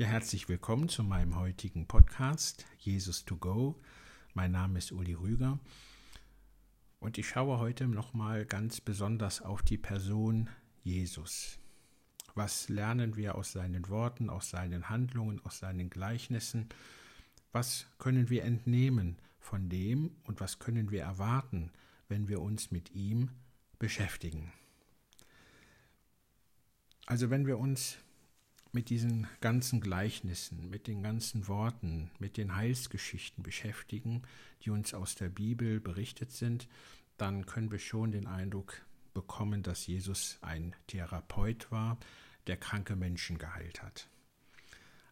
Ja, herzlich willkommen zu meinem heutigen Podcast Jesus to Go. Mein Name ist Uli Rüger und ich schaue heute nochmal ganz besonders auf die Person Jesus. Was lernen wir aus seinen Worten, aus seinen Handlungen, aus seinen Gleichnissen? Was können wir entnehmen von dem und was können wir erwarten, wenn wir uns mit ihm beschäftigen? Also wenn wir uns mit diesen ganzen Gleichnissen, mit den ganzen Worten, mit den Heilsgeschichten beschäftigen, die uns aus der Bibel berichtet sind, dann können wir schon den Eindruck bekommen, dass Jesus ein Therapeut war, der kranke Menschen geheilt hat.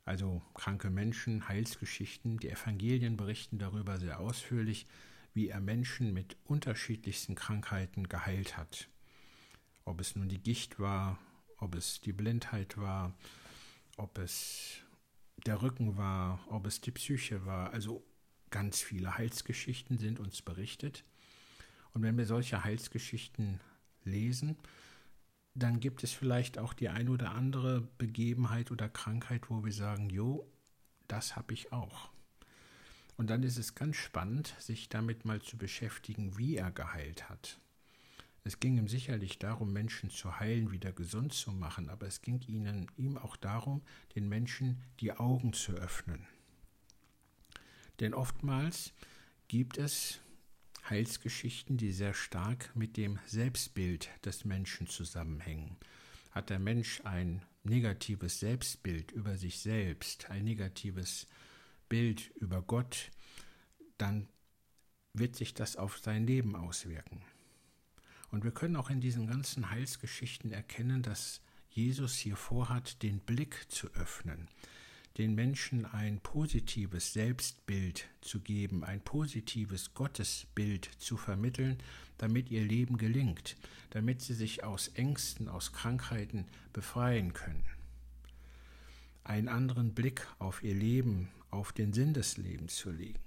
Also kranke Menschen, Heilsgeschichten, die Evangelien berichten darüber sehr ausführlich, wie er Menschen mit unterschiedlichsten Krankheiten geheilt hat. Ob es nun die Gicht war, ob es die Blindheit war, ob es der Rücken war, ob es die Psyche war. Also ganz viele Heilsgeschichten sind uns berichtet. Und wenn wir solche Heilsgeschichten lesen, dann gibt es vielleicht auch die ein oder andere Begebenheit oder Krankheit, wo wir sagen, jo, das habe ich auch. Und dann ist es ganz spannend, sich damit mal zu beschäftigen, wie er geheilt hat. Es ging ihm sicherlich darum, Menschen zu heilen, wieder gesund zu machen, aber es ging ihnen, ihm auch darum, den Menschen die Augen zu öffnen. Denn oftmals gibt es Heilsgeschichten, die sehr stark mit dem Selbstbild des Menschen zusammenhängen. Hat der Mensch ein negatives Selbstbild über sich selbst, ein negatives Bild über Gott, dann wird sich das auf sein Leben auswirken. Und wir können auch in diesen ganzen Heilsgeschichten erkennen, dass Jesus hier vorhat, den Blick zu öffnen, den Menschen ein positives Selbstbild zu geben, ein positives Gottesbild zu vermitteln, damit ihr Leben gelingt, damit sie sich aus Ängsten, aus Krankheiten befreien können. Einen anderen Blick auf ihr Leben, auf den Sinn des Lebens zu legen.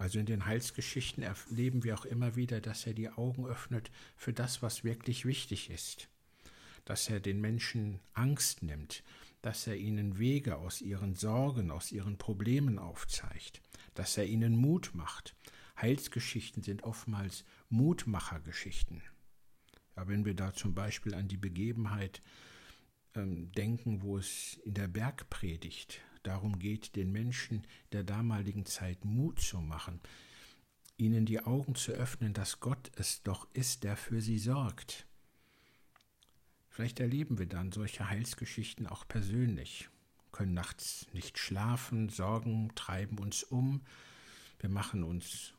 Also in den Heilsgeschichten erleben wir auch immer wieder, dass er die Augen öffnet für das, was wirklich wichtig ist. Dass er den Menschen Angst nimmt, dass er ihnen Wege aus ihren Sorgen, aus ihren Problemen aufzeigt, dass er ihnen Mut macht. Heilsgeschichten sind oftmals Mutmachergeschichten. Ja, wenn wir da zum Beispiel an die Begebenheit ähm, denken, wo es in der Bergpredigt darum geht, den Menschen der damaligen Zeit Mut zu machen, ihnen die Augen zu öffnen, dass Gott es doch ist, der für sie sorgt. Vielleicht erleben wir dann solche Heilsgeschichten auch persönlich, können nachts nicht schlafen, Sorgen treiben uns um, wir machen uns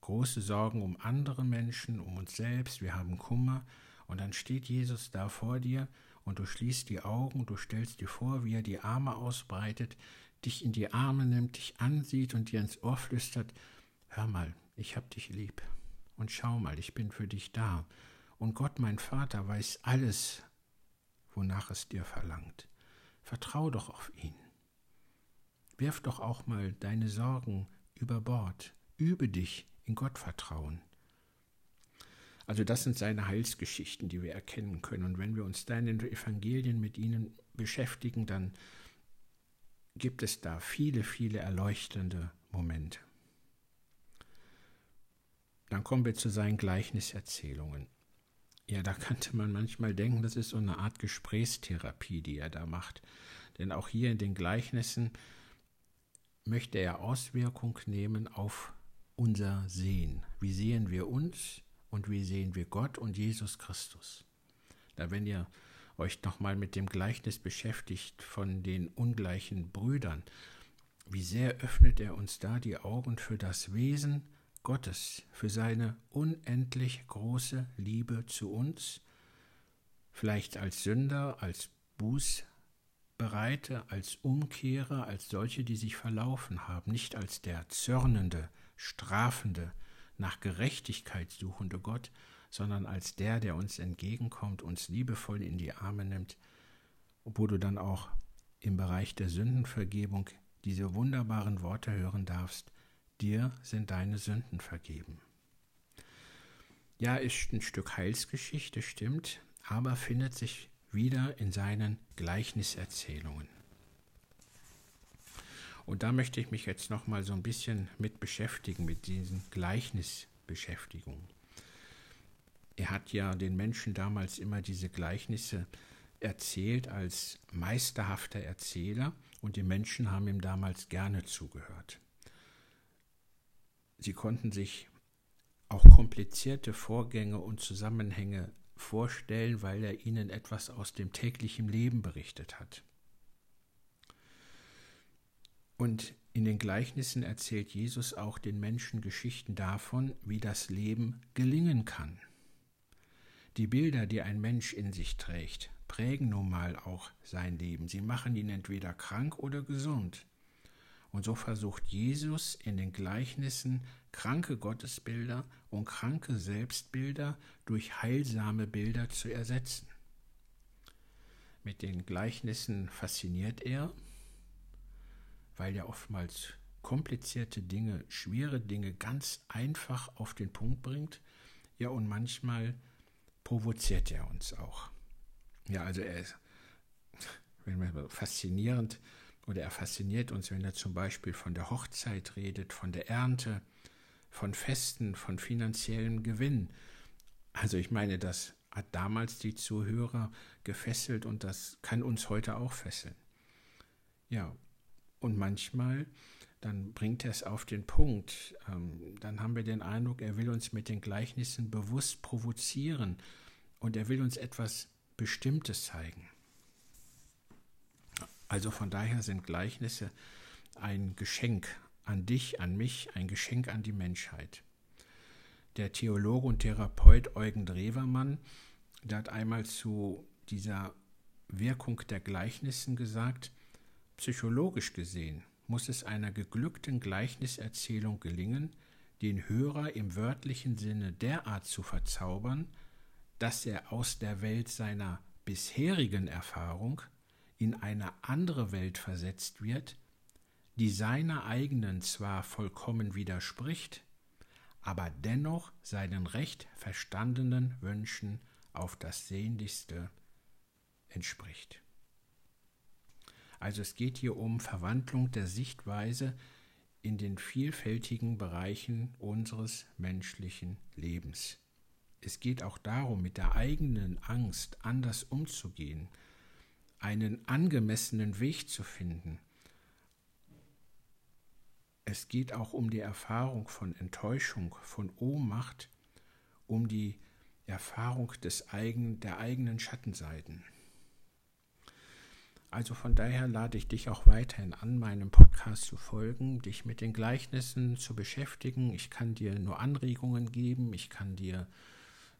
große Sorgen um andere Menschen, um uns selbst, wir haben Kummer, und dann steht Jesus da vor dir und du schließt die Augen, du stellst dir vor, wie er die Arme ausbreitet, dich in die Arme nimmt, dich ansieht und dir ins Ohr flüstert, hör mal, ich hab dich lieb. Und schau mal, ich bin für dich da. Und Gott, mein Vater, weiß alles, wonach es dir verlangt. Vertrau doch auf ihn. Wirf doch auch mal deine Sorgen über Bord. Übe dich in Gottvertrauen. Also das sind seine Heilsgeschichten, die wir erkennen können. Und wenn wir uns da in den Evangelien mit ihnen beschäftigen, dann gibt es da viele, viele erleuchtende Momente. Dann kommen wir zu seinen Gleichniserzählungen. Ja, da könnte man manchmal denken, das ist so eine Art Gesprächstherapie, die er da macht. Denn auch hier in den Gleichnissen möchte er Auswirkung nehmen auf unser Sehen. Wie sehen wir uns? Und wie sehen wir Gott und Jesus Christus. Da wenn ihr euch nochmal mit dem Gleichnis beschäftigt von den ungleichen Brüdern, wie sehr öffnet er uns da die Augen für das Wesen Gottes, für seine unendlich große Liebe zu uns, vielleicht als Sünder, als Bußbereite, als Umkehrer, als solche, die sich verlaufen haben, nicht als der zürnende, strafende, nach Gerechtigkeit suchende Gott, sondern als der, der uns entgegenkommt, uns liebevoll in die Arme nimmt, wo du dann auch im Bereich der Sündenvergebung diese wunderbaren Worte hören darfst, dir sind deine Sünden vergeben. Ja, ist ein Stück Heilsgeschichte, stimmt, aber findet sich wieder in seinen Gleichniserzählungen. Und da möchte ich mich jetzt noch mal so ein bisschen mit beschäftigen, mit diesen Gleichnisbeschäftigungen. Er hat ja den Menschen damals immer diese Gleichnisse erzählt als meisterhafter Erzähler und die Menschen haben ihm damals gerne zugehört. Sie konnten sich auch komplizierte Vorgänge und Zusammenhänge vorstellen, weil er ihnen etwas aus dem täglichen Leben berichtet hat. Und in den Gleichnissen erzählt Jesus auch den Menschen Geschichten davon, wie das Leben gelingen kann. Die Bilder, die ein Mensch in sich trägt, prägen nun mal auch sein Leben. Sie machen ihn entweder krank oder gesund. Und so versucht Jesus in den Gleichnissen kranke Gottesbilder und kranke Selbstbilder durch heilsame Bilder zu ersetzen. Mit den Gleichnissen fasziniert er, weil er oftmals komplizierte Dinge, schwere Dinge ganz einfach auf den Punkt bringt. Ja, und manchmal provoziert er uns auch. Ja, also er ist faszinierend oder er fasziniert uns, wenn er zum Beispiel von der Hochzeit redet, von der Ernte, von Festen, von finanziellem Gewinn. Also ich meine, das hat damals die Zuhörer gefesselt und das kann uns heute auch fesseln. Ja, und manchmal, dann bringt er es auf den Punkt, ähm, dann haben wir den Eindruck, er will uns mit den Gleichnissen bewusst provozieren und er will uns etwas Bestimmtes zeigen. Also von daher sind Gleichnisse ein Geschenk an dich, an mich, ein Geschenk an die Menschheit. Der Theologe und Therapeut Eugen Drewermann, der hat einmal zu dieser Wirkung der Gleichnissen gesagt, psychologisch gesehen muss es einer geglückten Gleichniserzählung gelingen, den Hörer im wörtlichen Sinne derart zu verzaubern, dass er aus der Welt seiner bisherigen Erfahrung in eine andere Welt versetzt wird, die seiner eigenen zwar vollkommen widerspricht, aber dennoch seinen recht verstandenen Wünschen auf das Sehnlichste entspricht. Also es geht hier um Verwandlung der Sichtweise in den vielfältigen Bereichen unseres menschlichen Lebens. Es geht auch darum, mit der eigenen Angst anders umzugehen, einen angemessenen Weg zu finden. Es geht auch um die Erfahrung von Enttäuschung, von Ohnmacht, um die Erfahrung des eigen, der eigenen Schattenseiten. Also von daher lade ich dich auch weiterhin an, meinem Podcast zu folgen, dich mit den Gleichnissen zu beschäftigen. Ich kann dir nur Anregungen geben, ich kann dir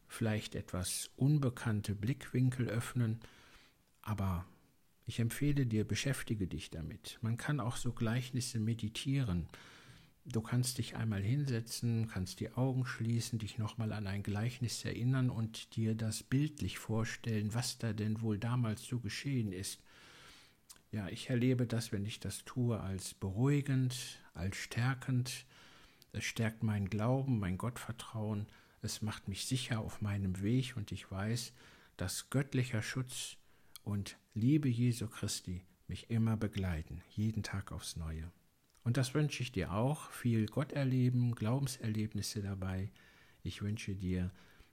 vielleicht etwas unbekannte Blickwinkel öffnen, aber ich empfehle dir, beschäftige dich damit. Man kann auch so Gleichnisse meditieren. Du kannst dich einmal hinsetzen, kannst die Augen schließen, dich nochmal an ein Gleichnis erinnern und dir das bildlich vorstellen, was da denn wohl damals so geschehen ist. Ja, ich erlebe das, wenn ich das tue, als beruhigend, als stärkend. Es stärkt meinen Glauben, mein Gottvertrauen es macht mich sicher auf meinem Weg und ich weiß, dass göttlicher Schutz und Liebe Jesu Christi mich immer begleiten, jeden Tag aufs Neue. Und das wünsche ich dir auch, viel Gotterleben, Glaubenserlebnisse dabei. Ich wünsche dir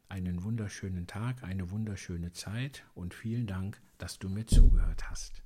einen wunderschönen Tag, eine wunderschöne Zeit und vielen Dank, dass du mir zugehört hast.